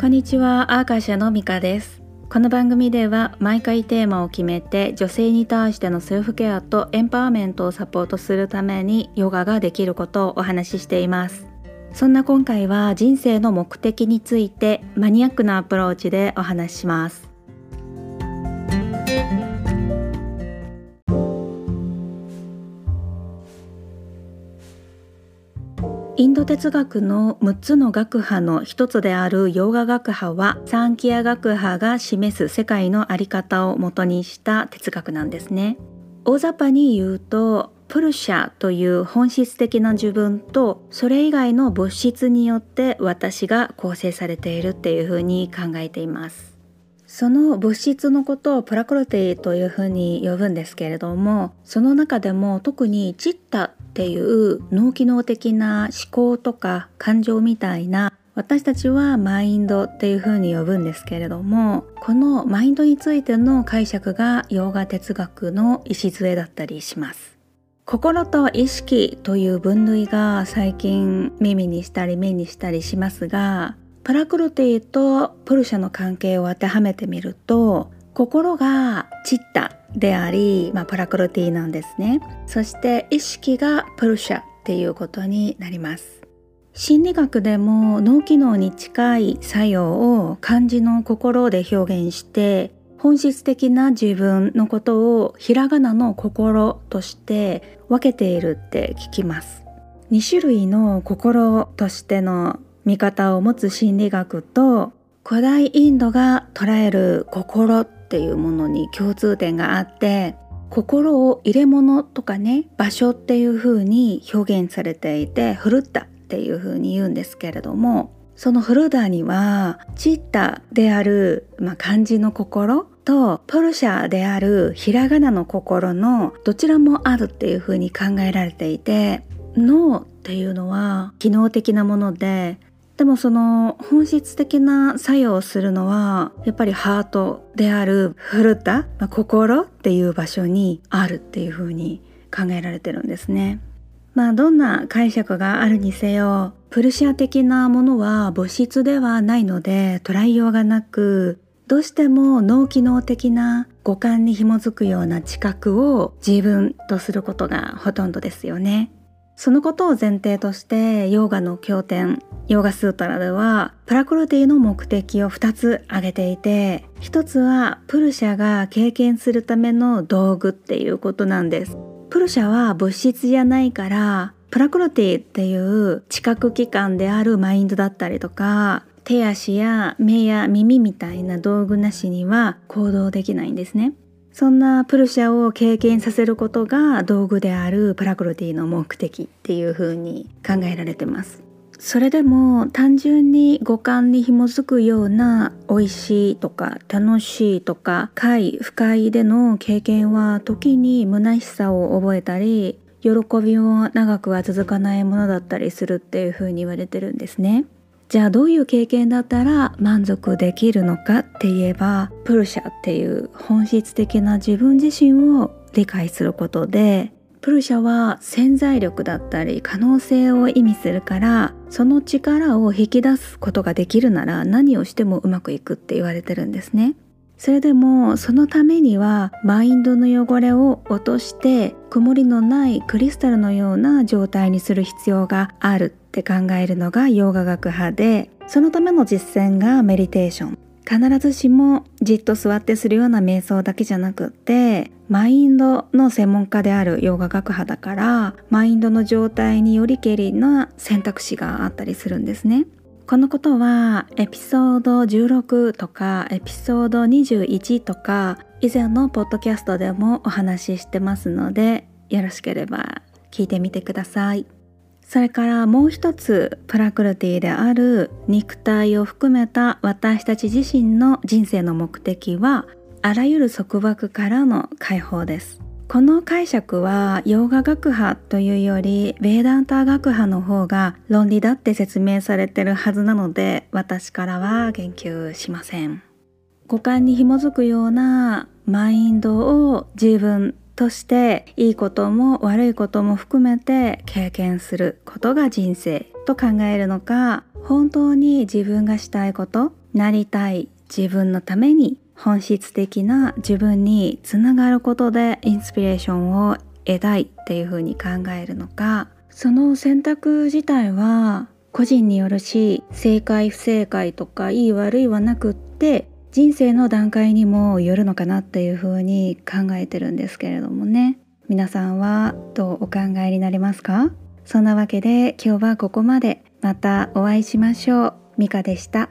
こんにちは、アーカシャのミカです。この番組では毎回テーマを決めて女性に対してのセルフケアとエンパワーメントをサポートするためにヨガができることをお話ししています。そんな今回は人生の目的についてマニアックなアプローチでお話しします。インド哲学の6つの学派の一つであるヨーガ学派はサンキア学派が示す世界の在り方を元にした哲学なんですね。大雑把に言うとプルシャという本質的な自分とそれ以外の物質によって私が構成されているっていうふうに考えています。その物質のことをプラクルティというふうに呼ぶんですけれどもその中でも特にチッタっていう脳機能的な思考とか感情みたいな私たちはマインドっていうふうに呼ぶんですけれどもこのマインドについての解釈がヨーガ哲学の礎だったりします。心と意識という分類が最近耳にしたり目にしたりしますがプラクルティとプルシャの関係を当てはめてみると心がチッタであり、まあ、プラクルティなんですね。そして意識がプルシャっていうことになります。心理学でも脳機能に近い作用を漢字の心で表現して本質的な自分のことをひらがなの心として分けているって聞きます。2種類の心としての見方を持つ心理学と古代インドが捉える心っていうものに共通点があって心を入れ物とかね場所っていう風に表現されていてフルッタっていう風に言うんですけれどもそのフルダにはチッタである、まあ、漢字の心とプルシャであるひらがなの心のどちらもあるっていう風に考えられていて脳っていうのは機能的なものででもその本質的な作用をするのはやっぱりハートであるフルタ、まあ、心っていう場所にあるっていう風に考えられてるんですね。まあどんな解釈があるにせよプルシア的なものは物質ではないので捉えようがなくどうしても脳機能的な五感に紐づくような知覚を自分とすることがほとんどですよね。そのことを前提としてヨーガの経典ヨーガスートラではプラクルティの目的を2つ挙げていて1つはプルシャが経験するための道具っていうことなんです。プルシャは物質じゃないからプラクルティっていう知覚器官であるマインドだったりとか手足や目や耳みたいな道具なしには行動できないんですね。そんなプルシャを経験させることが道具であるプラクルティの目的っていう風に考えられてます。それでも単純に五感に紐づくような美味しいとか楽しいとか快不快での経験は時に虚しさを覚えたり喜びも長くは続かないものだったりするっていう風に言われてるんですね。じゃあどういう経験だったら満足できるのかって言えばプルシャっていう本質的な自分自身を理解することでプルシャは潜在力だったり可能性を意味するからその力を引き出すことができるなら何をしてもうまくいくって言われてるんですね。それでもそのためにはマインドの汚れを落として曇りのないクリスタルのような状態にする必要があるって考えるのがヨーガ学派でそのための実践がメディテーション必ずしもじっと座ってするような瞑想だけじゃなくってマインドの専門家であるヨーガ学派だからマインドの状態によりけりな選択肢があったりするんですね。このことはエピソード16とかエピソード21とか以前のポッドキャストでもお話ししてますのでよろしければ聞いてみてください。それからもう一つプラクルティである肉体を含めた私たち自身の人生の目的はあらゆる束縛からの解放です。この解釈はヨーガ学派というよりベーダンター学派の方が論理だって説明されてるはずなので私からは言及しません五感に紐づくようなマインドを自分としていいことも悪いことも含めて経験することが人生と考えるのか本当に自分がしたいことなりたい自分のために本質的な自分につながることでインスピレーションを得たいっていうふうに考えるのかその選択自体は個人によるし正解不正解とかいい悪いはなくって人生の段階にもよるのかなっていうふうに考えてるんですけれどもね。皆さんはどうお考えになりますか？そんなわけで今日はここまで。またお会いしましょう。ミカでした。